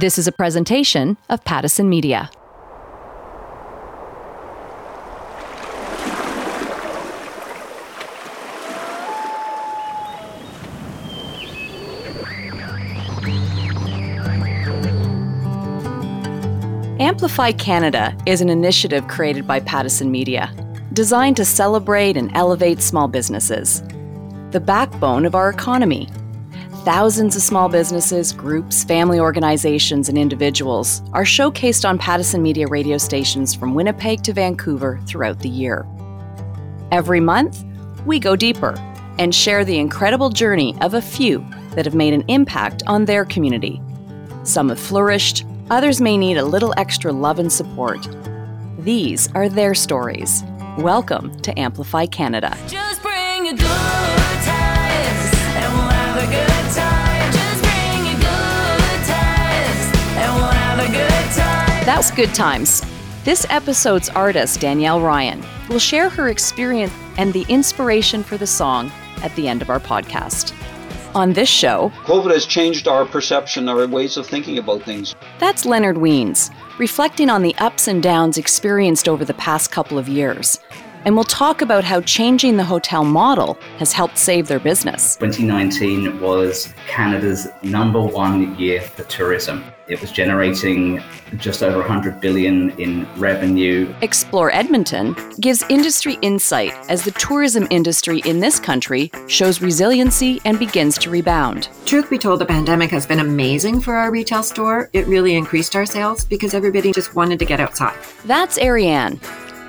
This is a presentation of Pattison Media. Amplify Canada is an initiative created by Pattison Media, designed to celebrate and elevate small businesses, the backbone of our economy. Thousands of small businesses, groups, family organizations, and individuals are showcased on Pattison Media radio stations from Winnipeg to Vancouver throughout the year. Every month, we go deeper and share the incredible journey of a few that have made an impact on their community. Some have flourished, others may need a little extra love and support. These are their stories. Welcome to Amplify Canada. That's Good Times. This episode's artist, Danielle Ryan, will share her experience and the inspiration for the song at the end of our podcast. On this show, COVID has changed our perception, our ways of thinking about things. that's Leonard Weens, reflecting on the ups and downs experienced over the past couple of years. And we'll talk about how changing the hotel model has helped save their business. 2019 was Canada's number one year for tourism. It was generating just over 100 billion in revenue. Explore Edmonton gives industry insight as the tourism industry in this country shows resiliency and begins to rebound. Truth be told, the pandemic has been amazing for our retail store. It really increased our sales because everybody just wanted to get outside. That's Ariane,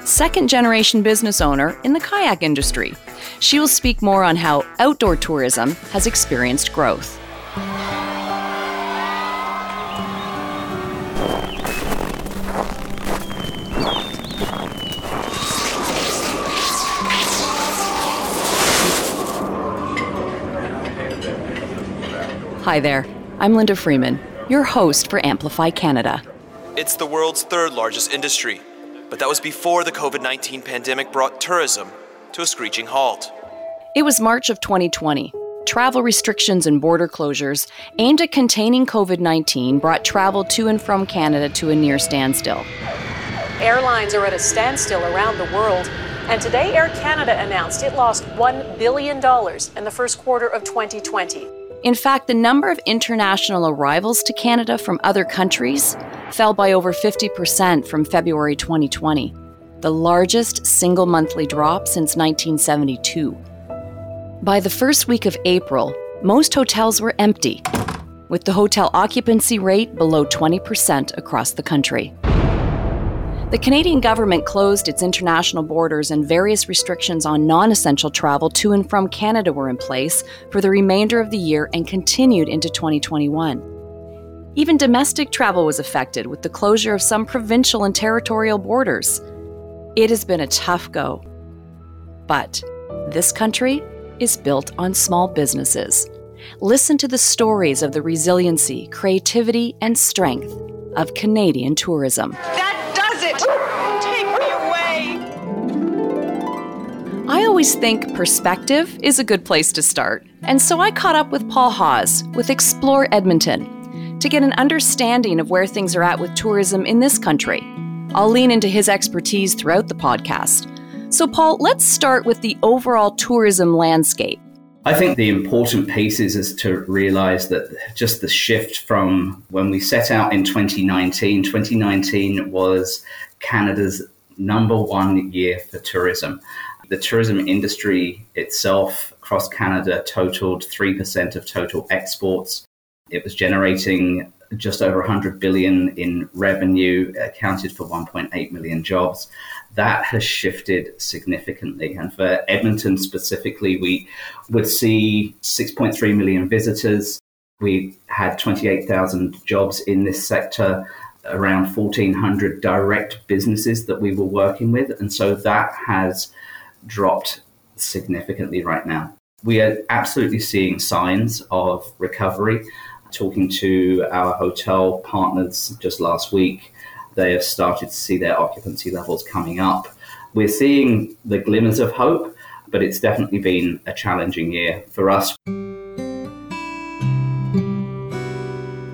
second generation business owner in the kayak industry. She will speak more on how outdoor tourism has experienced growth. Hi there, I'm Linda Freeman, your host for Amplify Canada. It's the world's third largest industry, but that was before the COVID 19 pandemic brought tourism to a screeching halt. It was March of 2020. Travel restrictions and border closures aimed at containing COVID 19 brought travel to and from Canada to a near standstill. Airlines are at a standstill around the world, and today Air Canada announced it lost $1 billion in the first quarter of 2020. In fact, the number of international arrivals to Canada from other countries fell by over 50% from February 2020, the largest single monthly drop since 1972. By the first week of April, most hotels were empty, with the hotel occupancy rate below 20% across the country. The Canadian government closed its international borders and various restrictions on non essential travel to and from Canada were in place for the remainder of the year and continued into 2021. Even domestic travel was affected with the closure of some provincial and territorial borders. It has been a tough go. But this country is built on small businesses. Listen to the stories of the resiliency, creativity, and strength of Canadian tourism. That I always think perspective is a good place to start. And so I caught up with Paul Hawes with Explore Edmonton to get an understanding of where things are at with tourism in this country. I'll lean into his expertise throughout the podcast. So, Paul, let's start with the overall tourism landscape. I think the important piece is, is to realize that just the shift from when we set out in 2019, 2019 was Canada's number one year for tourism. The tourism industry itself across Canada totaled 3% of total exports. It was generating just over 100 billion in revenue, accounted for 1.8 million jobs. That has shifted significantly. And for Edmonton specifically, we would see 6.3 million visitors. We had 28,000 jobs in this sector, around 1,400 direct businesses that we were working with. And so that has dropped significantly right now. We are absolutely seeing signs of recovery. Talking to our hotel partners just last week, they have started to see their occupancy levels coming up. We're seeing the glimmers of hope, but it's definitely been a challenging year for us.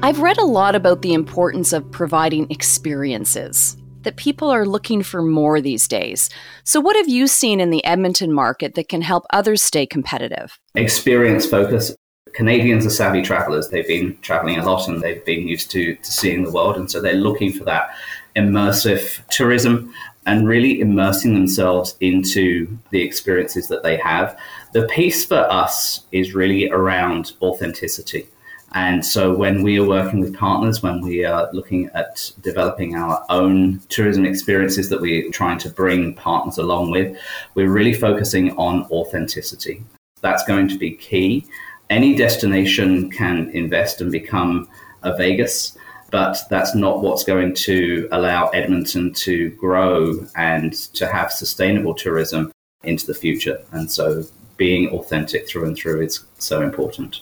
I've read a lot about the importance of providing experiences, that people are looking for more these days. So, what have you seen in the Edmonton market that can help others stay competitive? experience focus. Canadians are savvy travelers. They've been traveling a lot and they've been used to, to seeing the world. And so they're looking for that immersive tourism and really immersing themselves into the experiences that they have. The piece for us is really around authenticity. And so when we are working with partners, when we are looking at developing our own tourism experiences that we're trying to bring partners along with, we're really focusing on authenticity. That's going to be key. Any destination can invest and become a Vegas, but that's not what's going to allow Edmonton to grow and to have sustainable tourism into the future. And so being authentic through and through is so important.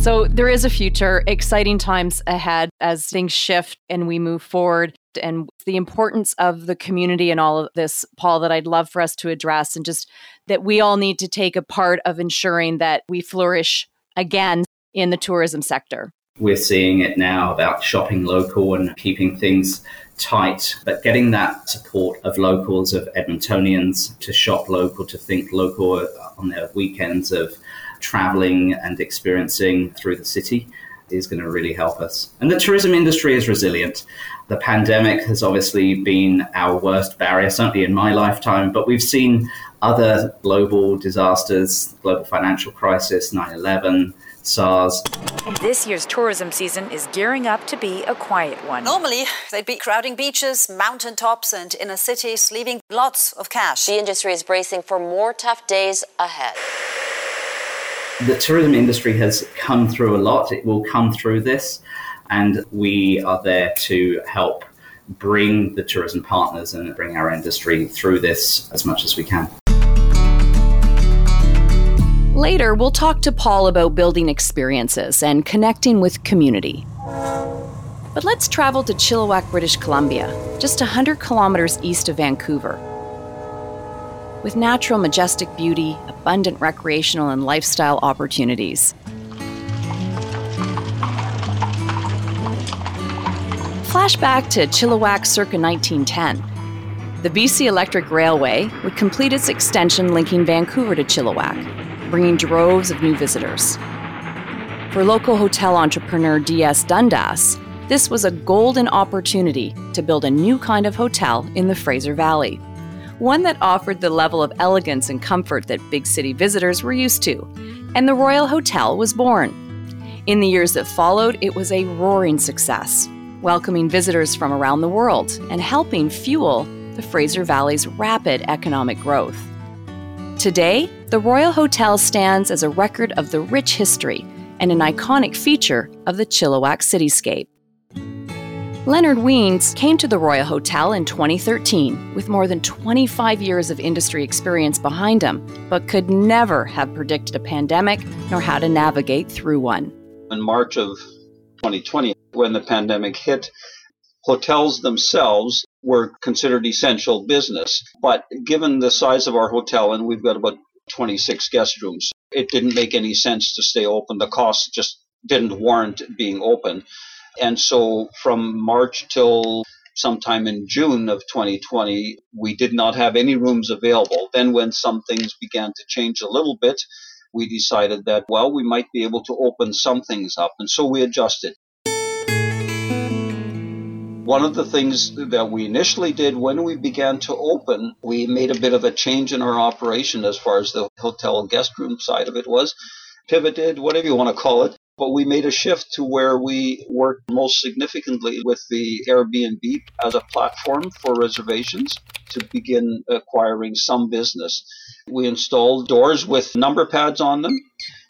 So there is a future, exciting times ahead as things shift and we move forward. And the importance of the community and all of this, Paul, that I'd love for us to address, and just that we all need to take a part of ensuring that we flourish again in the tourism sector. We're seeing it now about shopping local and keeping things tight, but getting that support of locals, of Edmontonians to shop local, to think local on their weekends of traveling and experiencing through the city is going to really help us. And the tourism industry is resilient. The pandemic has obviously been our worst barrier, certainly in my lifetime, but we've seen other global disasters, global financial crisis, 9 11, SARS. This year's tourism season is gearing up to be a quiet one. Normally, they'd be crowding beaches, mountaintops, and inner cities, leaving lots of cash. The industry is bracing for more tough days ahead. The tourism industry has come through a lot. It will come through this, and we are there to help bring the tourism partners and bring our industry through this as much as we can. Later, we'll talk to Paul about building experiences and connecting with community. But let's travel to Chilliwack, British Columbia, just 100 kilometers east of Vancouver. With natural, majestic beauty, abundant recreational and lifestyle opportunities. Flashback to Chilliwack circa 1910. The BC Electric Railway would complete its extension linking Vancouver to Chilliwack, bringing droves of new visitors. For local hotel entrepreneur D.S. Dundas, this was a golden opportunity to build a new kind of hotel in the Fraser Valley, one that offered the level of elegance and comfort that big city visitors were used to. And the Royal Hotel was born. In the years that followed, it was a roaring success, welcoming visitors from around the world and helping fuel the Fraser Valley's rapid economic growth. Today, the Royal Hotel stands as a record of the rich history and an iconic feature of the Chilliwack cityscape. Leonard Weens came to the Royal Hotel in 2013 with more than 25 years of industry experience behind him, but could never have predicted a pandemic nor how to navigate through one. In March of 2020, when the pandemic hit, hotels themselves were considered essential business. But given the size of our hotel, and we've got about 26 guest rooms, it didn't make any sense to stay open. The costs just didn't warrant being open. And so from March till sometime in June of 2020, we did not have any rooms available. Then, when some things began to change a little bit, we decided that, well, we might be able to open some things up. And so we adjusted. One of the things that we initially did when we began to open, we made a bit of a change in our operation as far as the hotel guest room side of it was. Pivoted, whatever you want to call it. But we made a shift to where we worked most significantly with the Airbnb as a platform for reservations to begin acquiring some business. We installed doors with number pads on them.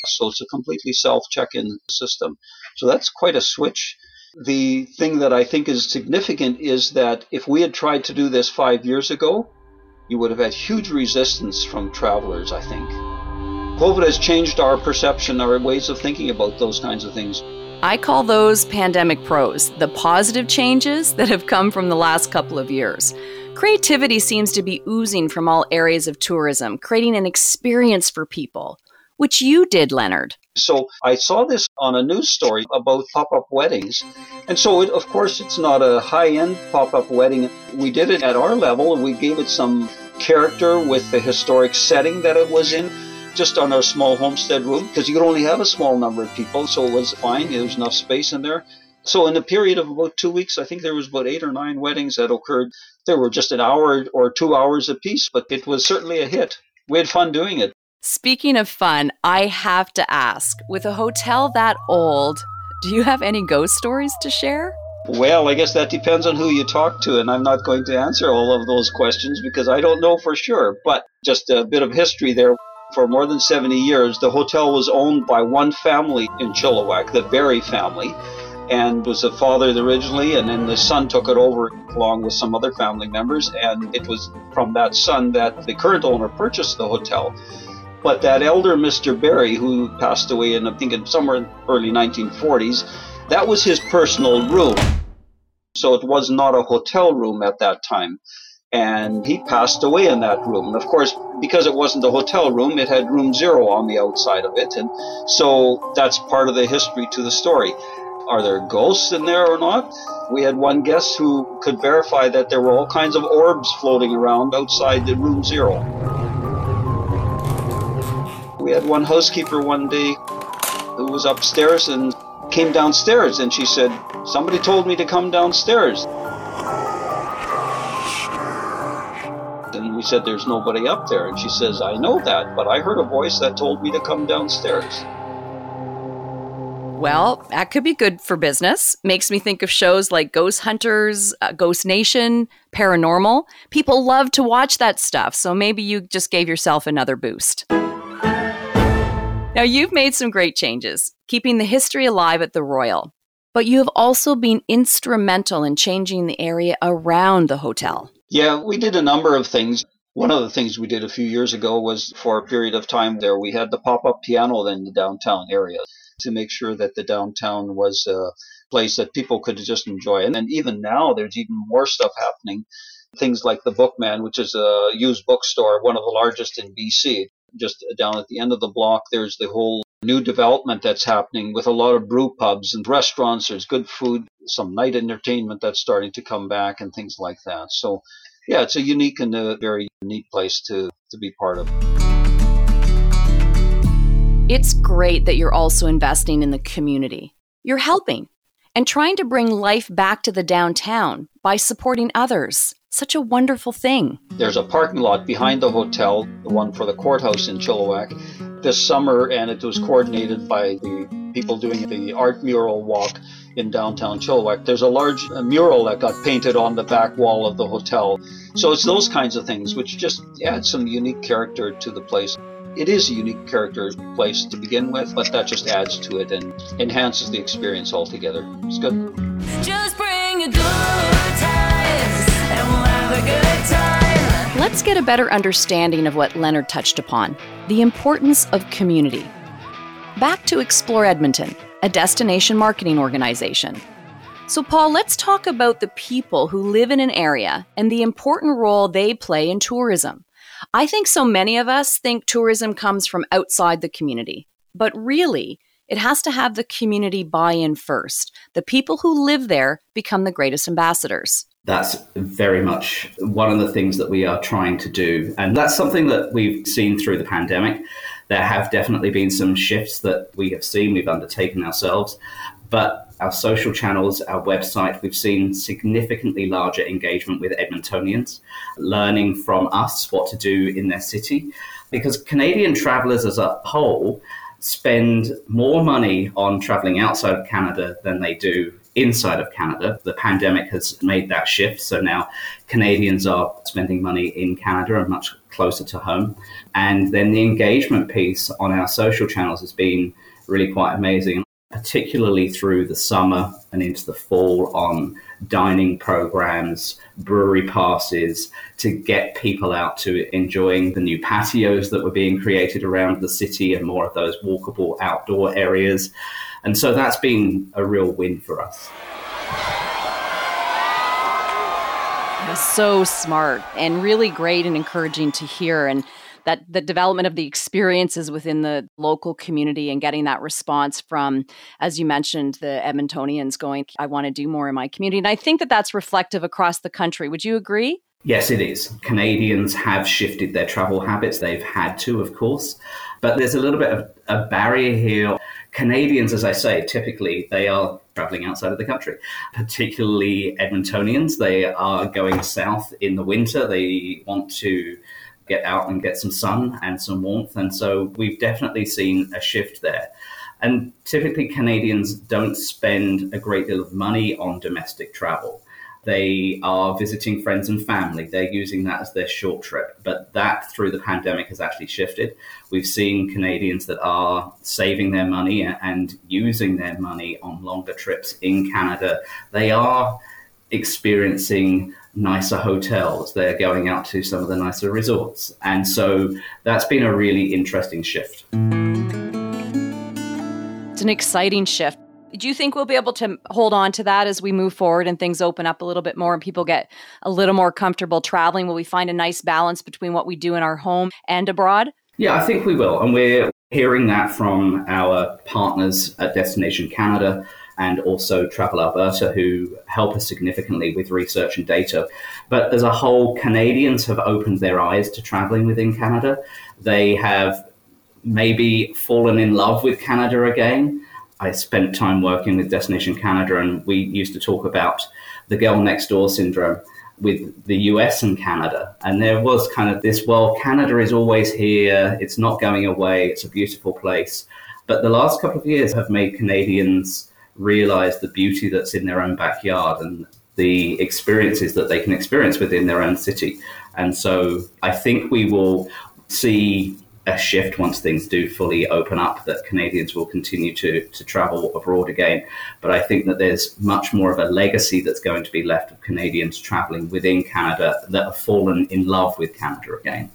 So it's a completely self check in system. So that's quite a switch. The thing that I think is significant is that if we had tried to do this five years ago, you would have had huge resistance from travelers, I think. COVID has changed our perception, our ways of thinking about those kinds of things. I call those pandemic pros, the positive changes that have come from the last couple of years. Creativity seems to be oozing from all areas of tourism, creating an experience for people. which you did, Leonard. So I saw this on a news story about pop-up weddings. And so, it, of course, it's not a high-end pop-up wedding. We did it at our level and we gave it some character with the historic setting that it was in just on our small homestead room because you could only have a small number of people so it was fine there was enough space in there so in a period of about two weeks i think there was about eight or nine weddings that occurred there were just an hour or two hours apiece but it was certainly a hit we had fun doing it Speaking of fun, I have to ask with a hotel that old, do you have any ghost stories to share? Well, I guess that depends on who you talk to, and I'm not going to answer all of those questions because I don't know for sure. But just a bit of history there. For more than 70 years, the hotel was owned by one family in Chilliwack, the Berry family, and was the father originally, and then the son took it over along with some other family members, and it was from that son that the current owner purchased the hotel. But that elder Mr. Berry, who passed away in, I think, in somewhere in early 1940s, that was his personal room. So it was not a hotel room at that time. And he passed away in that room. And of course, because it wasn't a hotel room, it had room zero on the outside of it. And so that's part of the history to the story. Are there ghosts in there or not? We had one guest who could verify that there were all kinds of orbs floating around outside the room zero. We had one housekeeper one day who was upstairs and came downstairs and she said, Somebody told me to come downstairs. We said, There's nobody up there. And she says, I know that, but I heard a voice that told me to come downstairs. Well, that could be good for business. Makes me think of shows like Ghost Hunters, uh, Ghost Nation, Paranormal. People love to watch that stuff, so maybe you just gave yourself another boost. Now, you've made some great changes, keeping the history alive at the Royal, but you have also been instrumental in changing the area around the hotel. Yeah, we did a number of things. One of the things we did a few years ago was for a period of time there, we had the pop up piano in the downtown area to make sure that the downtown was a place that people could just enjoy. And even now, there's even more stuff happening. Things like the Bookman, which is a used bookstore, one of the largest in BC. Just down at the end of the block, there's the whole new development that's happening with a lot of brew pubs and restaurants. There's good food, some night entertainment that's starting to come back, and things like that. So, yeah, it's a unique and a very neat place to, to be part of. It's great that you're also investing in the community. You're helping and trying to bring life back to the downtown by supporting others. Such a wonderful thing. There's a parking lot behind the hotel, the one for the courthouse in Chilliwack, this summer, and it was coordinated by the people doing the art mural walk in downtown Chilliwack. There's a large mural that got painted on the back wall of the hotel. So it's those kinds of things which just add some unique character to the place. It is a unique character place to begin with, but that just adds to it and enhances the experience altogether. It's good. Just bring good Let's get a better understanding of what Leonard touched upon the importance of community. Back to Explore Edmonton, a destination marketing organization. So, Paul, let's talk about the people who live in an area and the important role they play in tourism. I think so many of us think tourism comes from outside the community, but really, it has to have the community buy in first. The people who live there become the greatest ambassadors. That's very much one of the things that we are trying to do. And that's something that we've seen through the pandemic. There have definitely been some shifts that we have seen, we've undertaken ourselves. But our social channels, our website, we've seen significantly larger engagement with Edmontonians, learning from us what to do in their city. Because Canadian travelers as a whole spend more money on traveling outside of Canada than they do inside of Canada. The pandemic has made that shift. So now Canadians are spending money in Canada and much closer to home. And then the engagement piece on our social channels has been really quite amazing particularly through the summer and into the fall on dining programs, brewery passes to get people out to enjoying the new patios that were being created around the city and more of those walkable outdoor areas. And so that's been a real win for us. So smart and really great and encouraging to hear. And that the development of the experiences within the local community and getting that response from, as you mentioned, the Edmontonians going, I want to do more in my community. And I think that that's reflective across the country. Would you agree? Yes, it is. Canadians have shifted their travel habits. They've had to, of course. But there's a little bit of a barrier here. Canadians, as I say, typically they are traveling outside of the country, particularly Edmontonians. They are going south in the winter. They want to get out and get some sun and some warmth. And so we've definitely seen a shift there. And typically, Canadians don't spend a great deal of money on domestic travel. They are visiting friends and family. They're using that as their short trip. But that, through the pandemic, has actually shifted. We've seen Canadians that are saving their money and using their money on longer trips in Canada. They are experiencing nicer hotels. They're going out to some of the nicer resorts. And so that's been a really interesting shift. It's an exciting shift. Do you think we'll be able to hold on to that as we move forward and things open up a little bit more and people get a little more comfortable traveling? Will we find a nice balance between what we do in our home and abroad? Yeah, I think we will. And we're hearing that from our partners at Destination Canada and also Travel Alberta, who help us significantly with research and data. But as a whole, Canadians have opened their eyes to traveling within Canada. They have maybe fallen in love with Canada again. I spent time working with Destination Canada, and we used to talk about the girl next door syndrome with the US and Canada. And there was kind of this well, Canada is always here, it's not going away, it's a beautiful place. But the last couple of years have made Canadians realize the beauty that's in their own backyard and the experiences that they can experience within their own city. And so I think we will see a shift once things do fully open up that Canadians will continue to, to travel abroad again. But I think that there's much more of a legacy that's going to be left of Canadians traveling within Canada that have fallen in love with Canada again.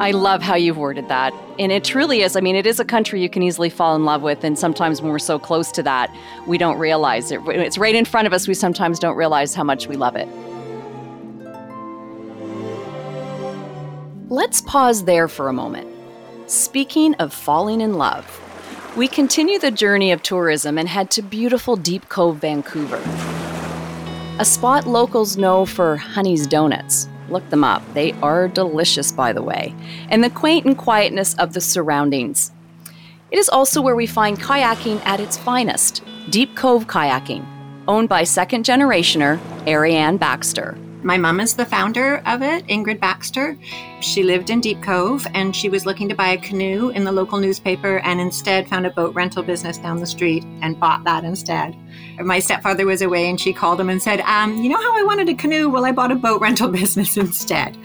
I love how you've worded that. And it truly is. I mean, it is a country you can easily fall in love with. And sometimes when we're so close to that, we don't realize it. It's right in front of us. We sometimes don't realize how much we love it. Let's pause there for a moment. Speaking of falling in love, we continue the journey of tourism and head to beautiful Deep Cove, Vancouver. A spot locals know for Honey's Donuts. Look them up. They are delicious, by the way, and the quaint and quietness of the surroundings. It is also where we find kayaking at its finest Deep Cove Kayaking, owned by second generationer Ariane Baxter. My mom is the founder of it, Ingrid Baxter. She lived in Deep Cove and she was looking to buy a canoe in the local newspaper and instead found a boat rental business down the street and bought that instead. My stepfather was away and she called him and said, um, You know how I wanted a canoe? Well, I bought a boat rental business instead.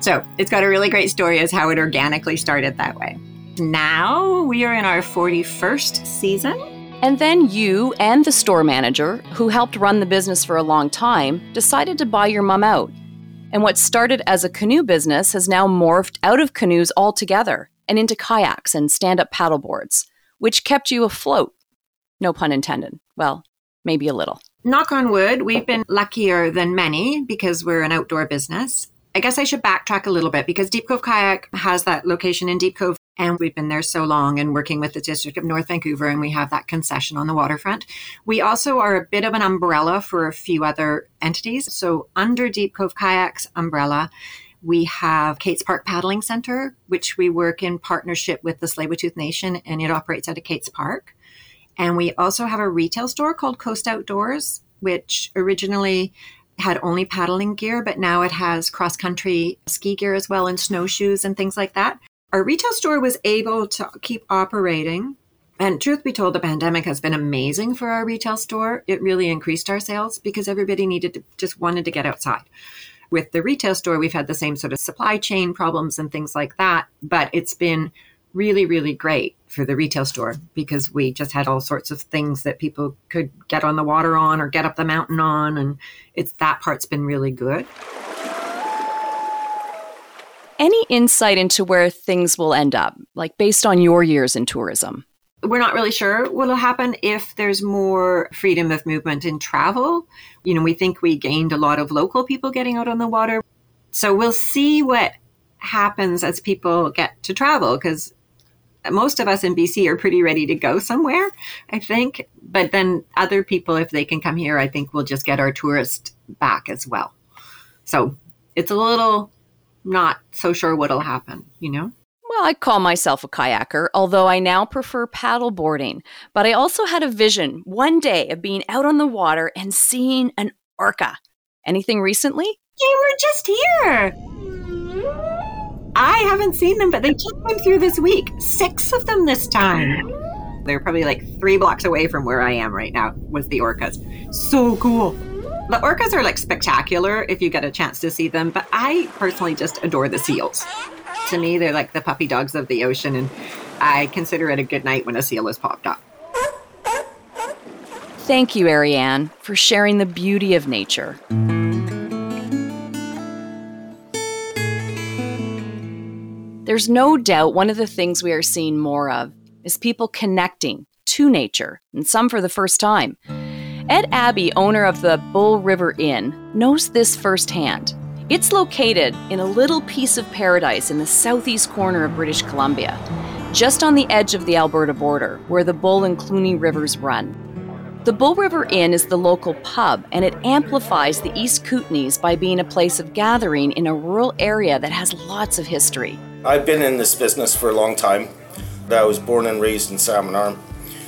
So it's got a really great story as how it organically started that way. Now we are in our 41st season And then you and the store manager, who helped run the business for a long time, decided to buy your mum out. And what started as a canoe business has now morphed out of canoes altogether and into kayaks and stand up paddleboards, which kept you afloat. No pun intended. Well, maybe a little. knock on wood, we've been luckier than many because we're an outdoor business. I guess I should backtrack a little bit because Deep Cove Kayak has that location in Deep Cove, and we've been there so long and working with the District of North Vancouver, and we have that concession on the waterfront. We also are a bit of an umbrella for a few other entities. So, under Deep Cove Kayak's umbrella, we have Cates Park Paddling Center, which we work in partnership with the Tsleil-Waututh Nation, and it operates out of Cates Park. And we also have a retail store called Coast Outdoors, which originally had only paddling gear, but now it has cross country ski gear as well and snowshoes and things like that. Our retail store was able to keep operating. And truth be told, the pandemic has been amazing for our retail store. It really increased our sales because everybody needed to just wanted to get outside. With the retail store, we've had the same sort of supply chain problems and things like that, but it's been really, really great for the retail store because we just had all sorts of things that people could get on the water on or get up the mountain on. And it's that part's been really good. Any insight into where things will end up, like based on your years in tourism? We're not really sure what'll happen if there's more freedom of movement in travel. You know, we think we gained a lot of local people getting out on the water. So we'll see what happens as people get to travel because most of us in BC are pretty ready to go somewhere, I think. But then other people, if they can come here, I think we'll just get our tourists back as well. So it's a little not so sure what'll happen, you know? Well, I call myself a kayaker, although I now prefer paddleboarding. But I also had a vision one day of being out on the water and seeing an orca. Anything recently? They were just here. I haven't seen them, but they just came through this week. Six of them this time. They're probably like three blocks away from where I am right now with the orcas. So cool. The orcas are like spectacular if you get a chance to see them, but I personally just adore the seals. To me, they're like the puppy dogs of the ocean, and I consider it a good night when a seal is popped up. Thank you, Ariane, for sharing the beauty of nature. There's no doubt one of the things we are seeing more of is people connecting to nature, and some for the first time. Ed Abbey, owner of the Bull River Inn, knows this firsthand. It's located in a little piece of paradise in the southeast corner of British Columbia, just on the edge of the Alberta border, where the Bull and Cluny rivers run. The Bull River Inn is the local pub, and it amplifies the East Kootenays by being a place of gathering in a rural area that has lots of history. I've been in this business for a long time. I was born and raised in Salmon Arm.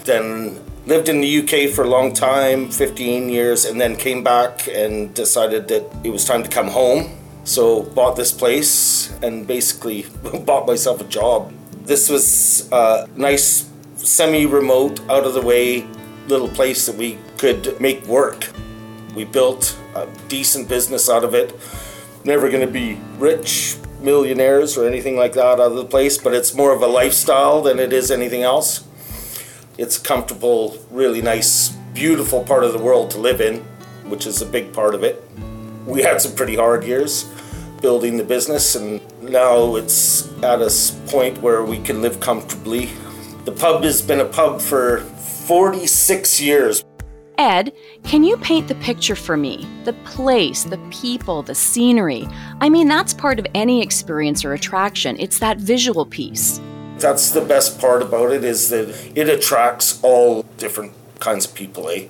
Then lived in the UK for a long time, 15 years, and then came back and decided that it was time to come home. So bought this place and basically bought myself a job. This was a nice, semi-remote, out of the way little place that we could make work. We built a decent business out of it. Never going to be rich, millionaires or anything like that out of the place, but it's more of a lifestyle than it is anything else. It's a comfortable, really nice, beautiful part of the world to live in, which is a big part of it. We had some pretty hard years building the business, and now it's at a point where we can live comfortably. The pub has been a pub for 46 years. Ed, can you paint the picture for me? The place, the people, the scenery. I mean, that's part of any experience or attraction. It's that visual piece. That's the best part about it is that it attracts all different kinds of people, eh?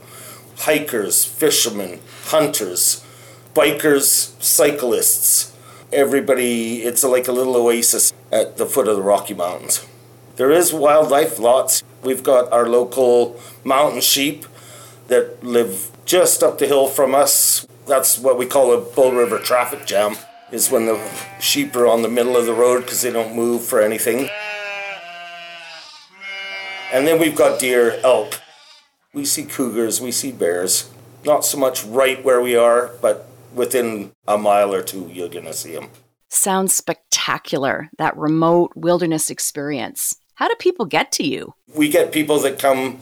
Hikers, fishermen, hunters, bikers, cyclists. Everybody, it's like a little oasis at the foot of the Rocky Mountains. There is wildlife, lots. We've got our local mountain sheep that live just up the hill from us. That's what we call a Bull River traffic jam, is when the sheep are on the middle of the road because they don't move for anything. And then we've got deer, elk. We see cougars, we see bears. Not so much right where we are, but within a mile or two, you're going to see them. Sounds spectacular, that remote wilderness experience. How do people get to you? We get people that come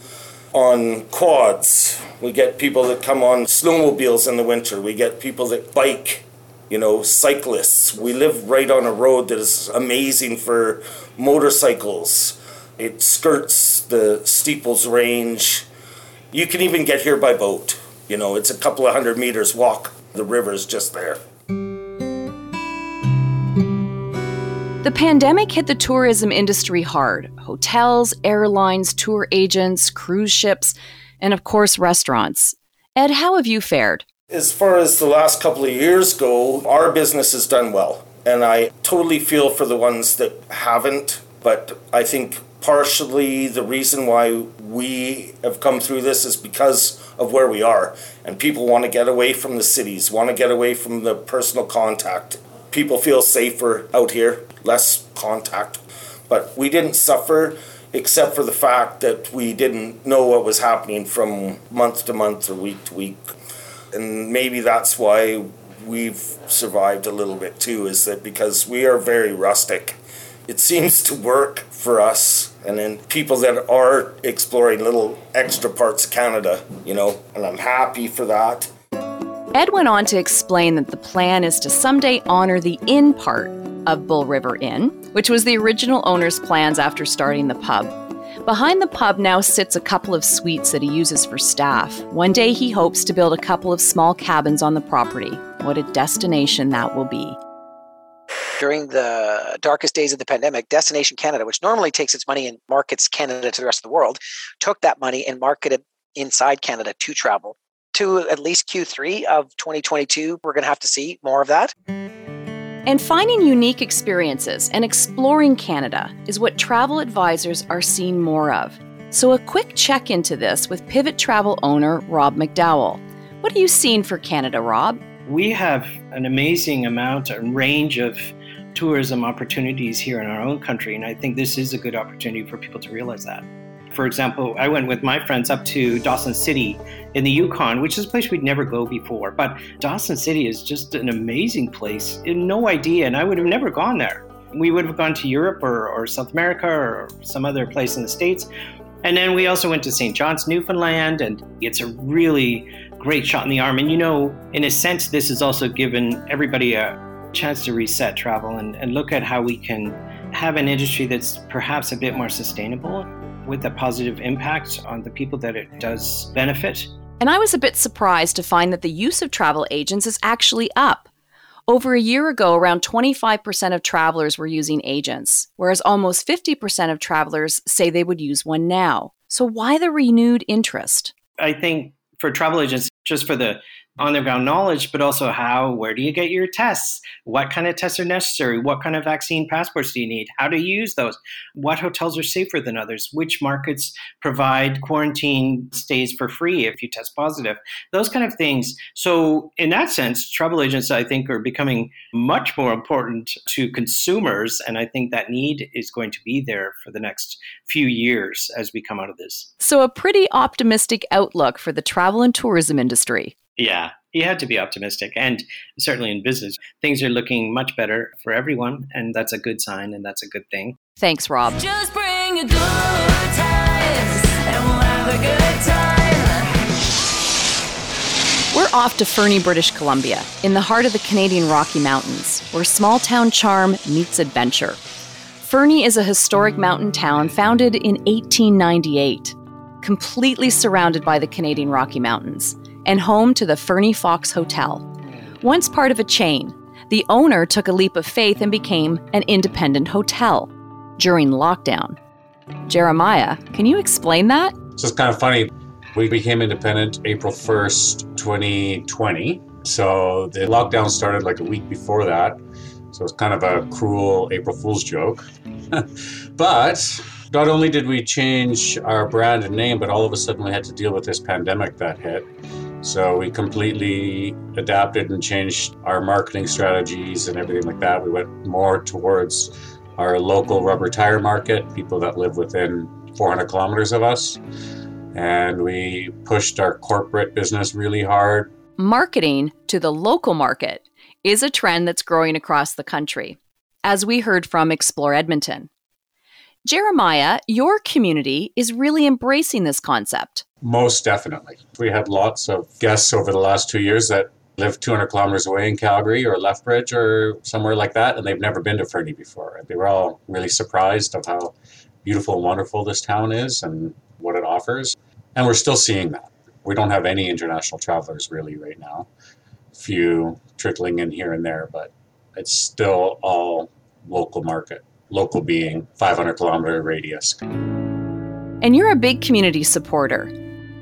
on quads. We get people that come on snowmobiles in the winter. We get people that bike, you know, cyclists. We live right on a road that is amazing for motorcycles. It skirts the Steeples Range. You can even get here by boat. You know, it's a couple of hundred meters walk. The river's just there. The pandemic hit the tourism industry hard hotels, airlines, tour agents, cruise ships, and of course, restaurants. Ed, how have you fared? As far as the last couple of years go, our business has done well. And I totally feel for the ones that haven't. But I think partially the reason why we have come through this is because of where we are. And people want to get away from the cities, want to get away from the personal contact. People feel safer out here, less contact. But we didn't suffer except for the fact that we didn't know what was happening from month to month or week to week and maybe that's why we've survived a little bit too is that because we are very rustic it seems to work for us and then people that are exploring little extra parts of canada you know and i'm happy for that Ed went on to explain that the plan is to someday honor the inn part of Bull River Inn, which was the original owner's plans after starting the pub. Behind the pub now sits a couple of suites that he uses for staff. One day he hopes to build a couple of small cabins on the property. What a destination that will be. During the darkest days of the pandemic, Destination Canada, which normally takes its money and markets Canada to the rest of the world, took that money and marketed inside Canada to travel. To at least Q3 of 2022, we're going to have to see more of that. And finding unique experiences and exploring Canada is what travel advisors are seeing more of. So, a quick check into this with Pivot Travel owner Rob McDowell. What are you seeing for Canada, Rob? We have an amazing amount and range of tourism opportunities here in our own country, and I think this is a good opportunity for people to realize that. For example, I went with my friends up to Dawson City in the Yukon, which is a place we'd never go before. But Dawson City is just an amazing place. No idea, and I would have never gone there. We would have gone to Europe or, or South America or some other place in the States. And then we also went to St. John's, Newfoundland, and it's a really great shot in the arm. And you know, in a sense, this has also given everybody a chance to reset travel and, and look at how we can have an industry that's perhaps a bit more sustainable with a positive impact on the people that it does benefit. And I was a bit surprised to find that the use of travel agents is actually up. Over a year ago, around 25% of travelers were using agents, whereas almost 50% of travelers say they would use one now. So, why the renewed interest? I think for travel agents, just for the on the ground knowledge, but also how, where do you get your tests? What kind of tests are necessary? What kind of vaccine passports do you need? How to use those? What hotels are safer than others? Which markets provide quarantine stays for free if you test positive? Those kind of things. So, in that sense, travel agents, I think, are becoming much more important to consumers. And I think that need is going to be there for the next few years as we come out of this. So, a pretty optimistic outlook for the travel and tourism industry. Yeah, you had to be optimistic. And certainly in business, things are looking much better for everyone. And that's a good sign and that's a good thing. Thanks, Rob. Just bring a good times and we'll have a good time. We're off to Fernie, British Columbia, in the heart of the Canadian Rocky Mountains, where small town charm meets adventure. Fernie is a historic mountain town founded in 1898, completely surrounded by the Canadian Rocky Mountains and home to the Fernie Fox Hotel. Once part of a chain, the owner took a leap of faith and became an independent hotel during lockdown. Jeremiah, can you explain that? So it's kind of funny. We became independent April 1st, 2020. So the lockdown started like a week before that. So it's kind of a cruel April Fool's joke. but not only did we change our brand and name, but all of a sudden we had to deal with this pandemic that hit. So we completely adapted and changed our marketing strategies and everything like that. We went more towards our local rubber tire market, people that live within 400 kilometers of us. And we pushed our corporate business really hard. Marketing to the local market is a trend that's growing across the country, as we heard from Explore Edmonton. Jeremiah, your community is really embracing this concept. Most definitely. We had lots of guests over the last two years that live 200 kilometers away in Calgary or Lethbridge or somewhere like that, and they've never been to Fernie before. They were all really surprised of how beautiful and wonderful this town is and what it offers. And we're still seeing that. We don't have any international travelers really right now. Few trickling in here and there, but it's still all local market. Local being 500 kilometer radius. And you're a big community supporter.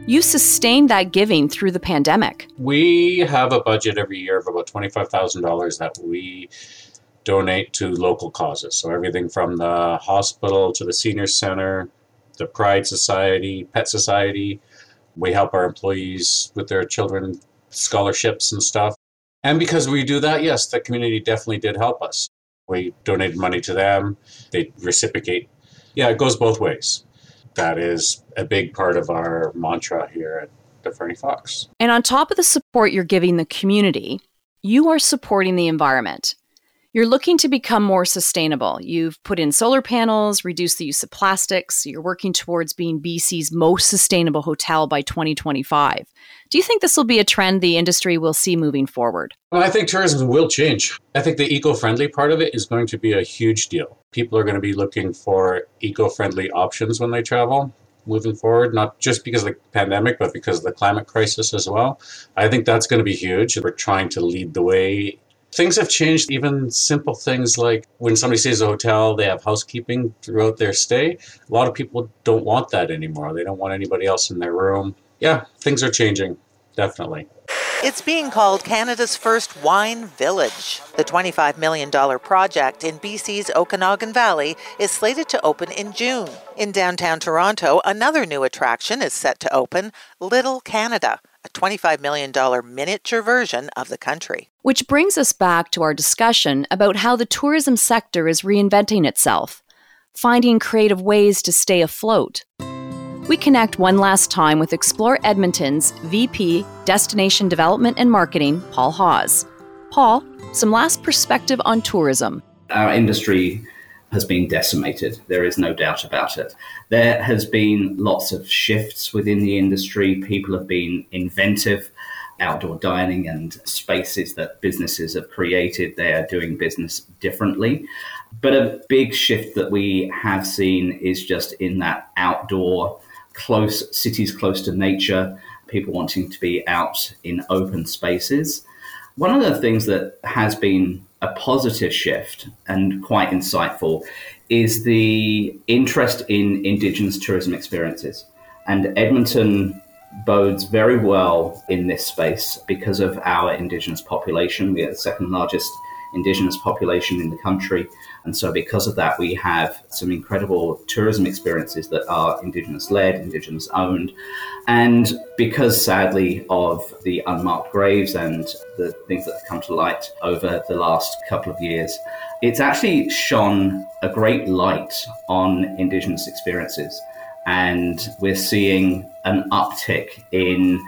You sustained that giving through the pandemic. We have a budget every year of about $25,000 that we donate to local causes. So everything from the hospital to the senior center, the Pride Society, Pet Society. We help our employees with their children scholarships and stuff. And because we do that, yes, the community definitely did help us. We donated money to them, they reciprocate. Yeah, it goes both ways. That is a big part of our mantra here at the Fernie Fox. And on top of the support you're giving the community, you are supporting the environment. You're looking to become more sustainable. You've put in solar panels, reduced the use of plastics. You're working towards being BC's most sustainable hotel by 2025. Do you think this will be a trend the industry will see moving forward? Well, I think tourism will change. I think the eco friendly part of it is going to be a huge deal. People are going to be looking for eco friendly options when they travel moving forward, not just because of the pandemic, but because of the climate crisis as well. I think that's going to be huge. We're trying to lead the way Things have changed, even simple things like when somebody stays at a hotel, they have housekeeping throughout their stay. A lot of people don't want that anymore. They don't want anybody else in their room. Yeah, things are changing, definitely. It's being called Canada's first wine village. The $25 million project in BC's Okanagan Valley is slated to open in June. In downtown Toronto, another new attraction is set to open Little Canada, a $25 million miniature version of the country. Which brings us back to our discussion about how the tourism sector is reinventing itself, finding creative ways to stay afloat. We connect one last time with Explore Edmonton's VP, Destination Development and Marketing, Paul Hawes. Paul, some last perspective on tourism. Our industry has been decimated. There is no doubt about it. There has been lots of shifts within the industry. People have been inventive. Outdoor dining and spaces that businesses have created, they are doing business differently. But a big shift that we have seen is just in that outdoor, close cities close to nature, people wanting to be out in open spaces. One of the things that has been a positive shift and quite insightful is the interest in Indigenous tourism experiences. And Edmonton bodes very well in this space because of our Indigenous population. We are the second largest Indigenous population in the country. And so, because of that, we have some incredible tourism experiences that are Indigenous led, Indigenous owned. And because, sadly, of the unmarked graves and the things that have come to light over the last couple of years, it's actually shone a great light on Indigenous experiences. And we're seeing an uptick in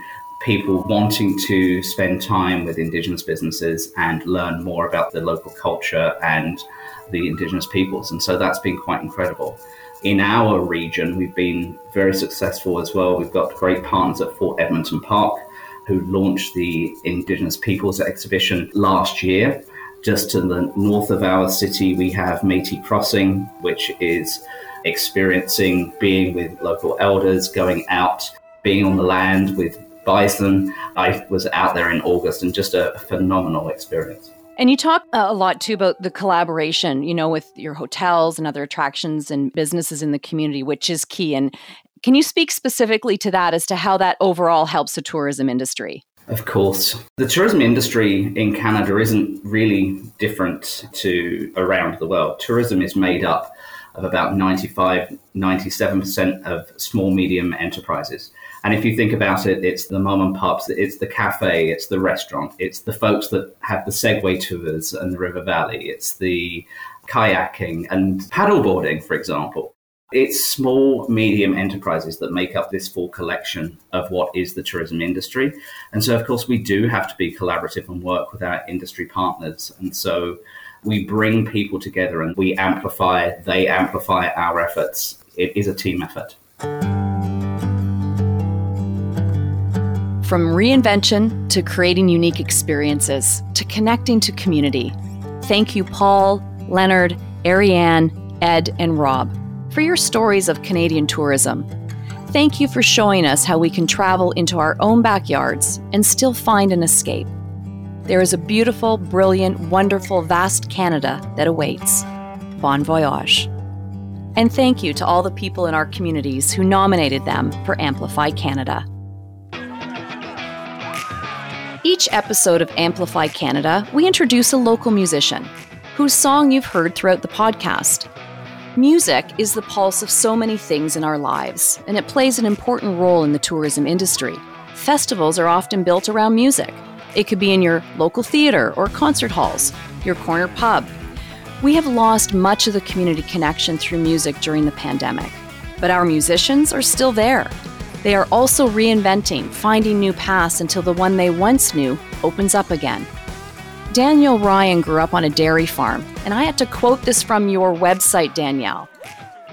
people wanting to spend time with Indigenous businesses and learn more about the local culture and the Indigenous peoples. And so that's been quite incredible. In our region, we've been very successful as well. We've got great partners at Fort Edmonton Park who launched the Indigenous Peoples exhibition last year. Just to the north of our city, we have Métis Crossing, which is experiencing being with local elders, going out, being on the land with bison. I was out there in August and just a phenomenal experience. And you talk uh, a lot too about the collaboration, you know, with your hotels and other attractions and businesses in the community, which is key. And can you speak specifically to that as to how that overall helps the tourism industry? Of course. The tourism industry in Canada isn't really different to around the world. Tourism is made up of about 95, 97% of small, medium enterprises. And if you think about it, it's the mom and pops, it's the cafe, it's the restaurant, it's the folks that have the Segway tours and the River Valley, it's the kayaking and paddleboarding, for example. It's small, medium enterprises that make up this full collection of what is the tourism industry. And so, of course, we do have to be collaborative and work with our industry partners. And so, we bring people together and we amplify, they amplify our efforts. It is a team effort. From reinvention to creating unique experiences to connecting to community. Thank you, Paul, Leonard, Ariane, Ed, and Rob, for your stories of Canadian tourism. Thank you for showing us how we can travel into our own backyards and still find an escape. There is a beautiful, brilliant, wonderful, vast Canada that awaits. Bon voyage. And thank you to all the people in our communities who nominated them for Amplify Canada. Each episode of Amplify Canada, we introduce a local musician whose song you've heard throughout the podcast. Music is the pulse of so many things in our lives, and it plays an important role in the tourism industry. Festivals are often built around music. It could be in your local theater or concert halls, your corner pub. We have lost much of the community connection through music during the pandemic, but our musicians are still there. They are also reinventing, finding new paths until the one they once knew opens up again. Danielle Ryan grew up on a dairy farm, and I had to quote this from your website, Danielle.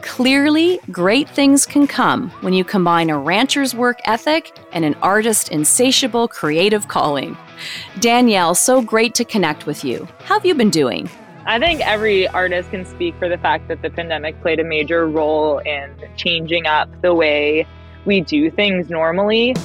Clearly, great things can come when you combine a rancher's work ethic and an artist's insatiable creative calling. Danielle, so great to connect with you. How have you been doing? I think every artist can speak for the fact that the pandemic played a major role in changing up the way we do things normally.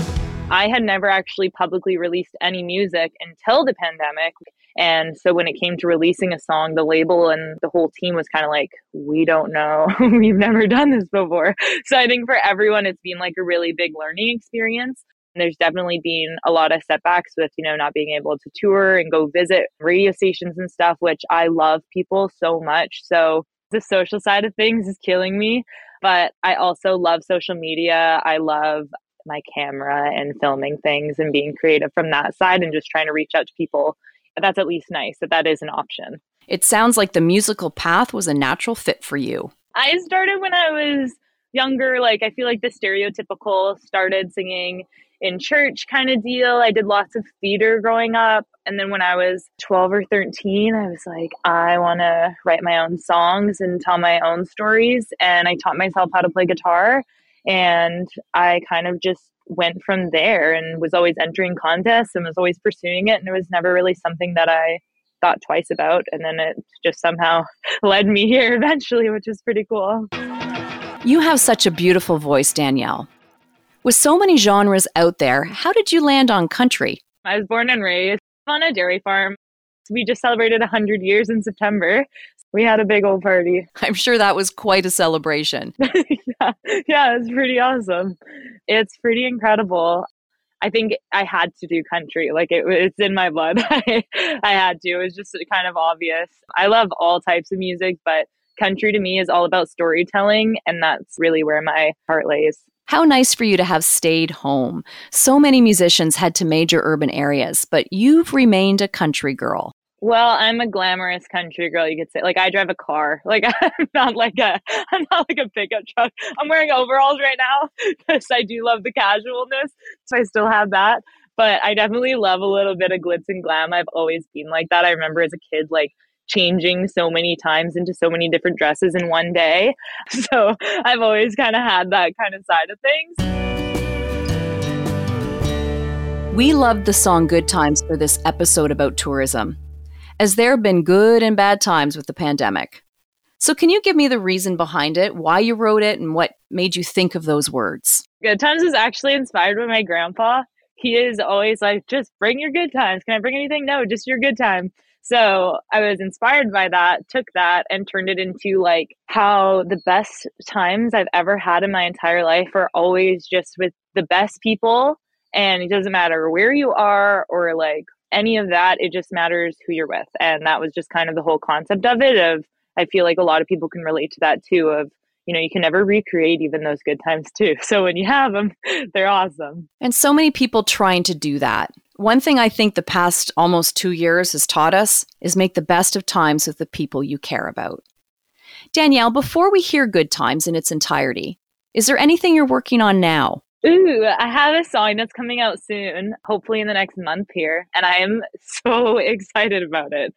I had never actually publicly released any music until the pandemic. And so when it came to releasing a song, the label and the whole team was kind of like, we don't know. We've never done this before. So I think for everyone, it's been like a really big learning experience. And there's definitely been a lot of setbacks with, you know, not being able to tour and go visit radio stations and stuff, which I love people so much. So the social side of things is killing me. But I also love social media. I love my camera and filming things and being creative from that side and just trying to reach out to people. That's at least nice that that is an option. It sounds like the musical path was a natural fit for you. I started when I was younger. Like, I feel like the stereotypical started singing in church kind of deal. I did lots of theater growing up. And then when I was 12 or 13, I was like, I want to write my own songs and tell my own stories. And I taught myself how to play guitar. And I kind of just went from there and was always entering contests and was always pursuing it. And it was never really something that I thought twice about. And then it just somehow led me here eventually, which is pretty cool. You have such a beautiful voice, Danielle. With so many genres out there, how did you land on country? I was born and raised on a dairy farm. We just celebrated 100 years in September. We had a big old party. I'm sure that was quite a celebration. yeah, yeah, it's pretty awesome. It's pretty incredible. I think I had to do country. Like it, it's in my blood. I, I had to. It was just kind of obvious. I love all types of music, but country to me is all about storytelling, and that's really where my heart lays. How nice for you to have stayed home. So many musicians head to major urban areas, but you've remained a country girl. Well, I'm a glamorous country girl, you could say. Like I drive a car. Like I'm not like a I'm not like a pickup truck. I'm wearing overalls right now because I do love the casualness. So I still have that. But I definitely love a little bit of glitz and glam. I've always been like that. I remember as a kid like changing so many times into so many different dresses in one day. So I've always kind of had that kind of side of things. We loved the song Good Times for this episode about tourism, as there have been good and bad times with the pandemic. So, can you give me the reason behind it, why you wrote it, and what made you think of those words? Good Times is actually inspired by my grandpa. He is always like, just bring your good times. Can I bring anything? No, just your good time. So I was inspired by that, took that and turned it into like how the best times I've ever had in my entire life are always just with the best people. And it doesn't matter where you are or like any of that, it just matters who you're with. And that was just kind of the whole concept of it of I feel like a lot of people can relate to that too of you know, you can never recreate even those good times too. So when you have them, they're awesome. And so many people trying to do that. One thing I think the past almost two years has taught us is make the best of times with the people you care about. Danielle, before we hear Good Times in its entirety, is there anything you're working on now? Ooh, I have a song that's coming out soon, hopefully in the next month here, and I am so excited about it.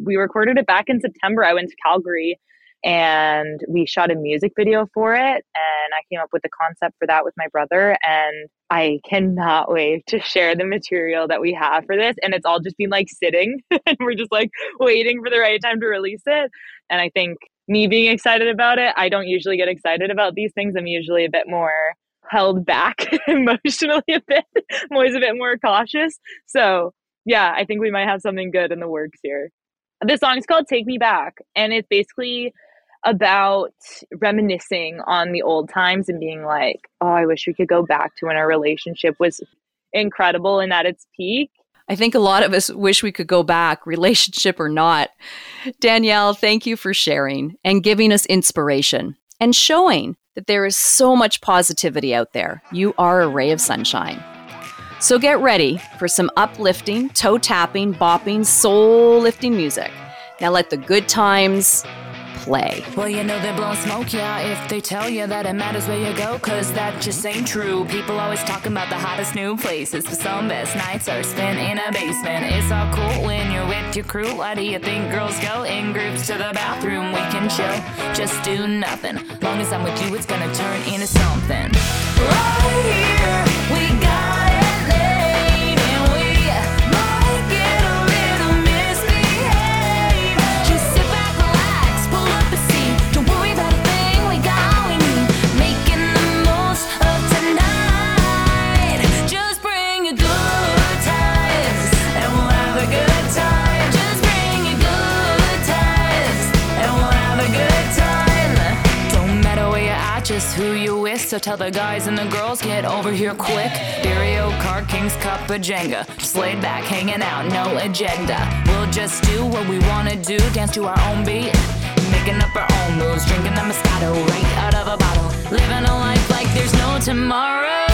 We recorded it back in September. I went to Calgary and we shot a music video for it and i came up with the concept for that with my brother and i cannot wait to share the material that we have for this and it's all just been like sitting and we're just like waiting for the right time to release it and i think me being excited about it i don't usually get excited about these things i'm usually a bit more held back emotionally a bit i'm always a bit more cautious so yeah i think we might have something good in the works here. This song is called Take Me Back, and it's basically about reminiscing on the old times and being like, oh, I wish we could go back to when our relationship was incredible and at its peak. I think a lot of us wish we could go back, relationship or not. Danielle, thank you for sharing and giving us inspiration and showing that there is so much positivity out there. You are a ray of sunshine. So get ready for some uplifting, toe tapping, bopping, soul lifting music. Now let the good times play. Well, you know they're blowing smoke, yeah, if they tell you that it matters where you go, cause that just ain't true. People always talking about the hottest new places, but some best nights are spent in a basement. It's all cool when you're with your crew. Why do you think girls go in groups to the bathroom? We can chill, just do nothing. Long as I'm with you, it's gonna turn into something. Right here, you with. So tell the guys and the girls, get over here quick. Dario Card King's Cup of Jenga. Just laid back, hanging out, no agenda. We'll just do what we wanna do, dance to our own beat. Making up our own moves, drinking the Moscato right out of a bottle. Living a life like there's no tomorrow.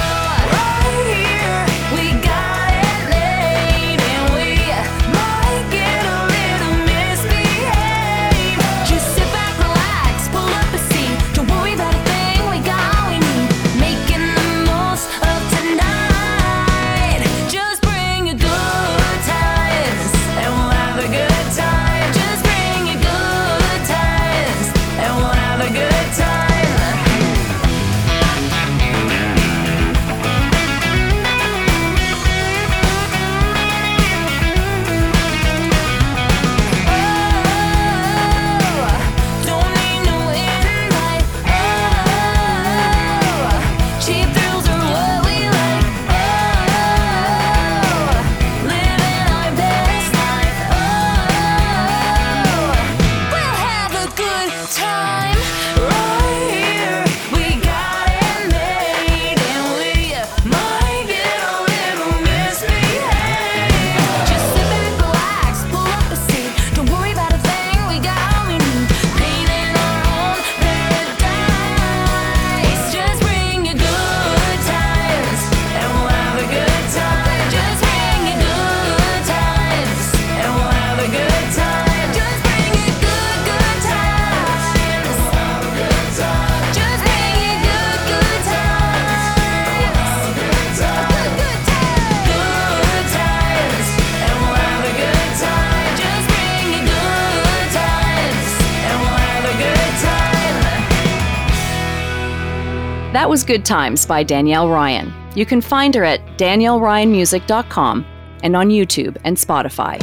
Good Times by Danielle Ryan. You can find her at danielleryanmusic.com and on YouTube and Spotify.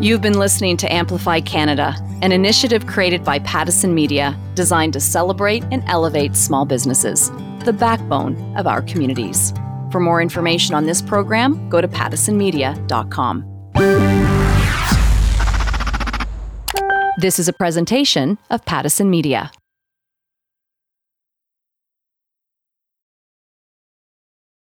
You've been listening to Amplify Canada, an initiative created by Pattison Media designed to celebrate and elevate small businesses, the backbone of our communities. For more information on this program, go to pattisonmedia.com. This is a presentation of Pattison Media.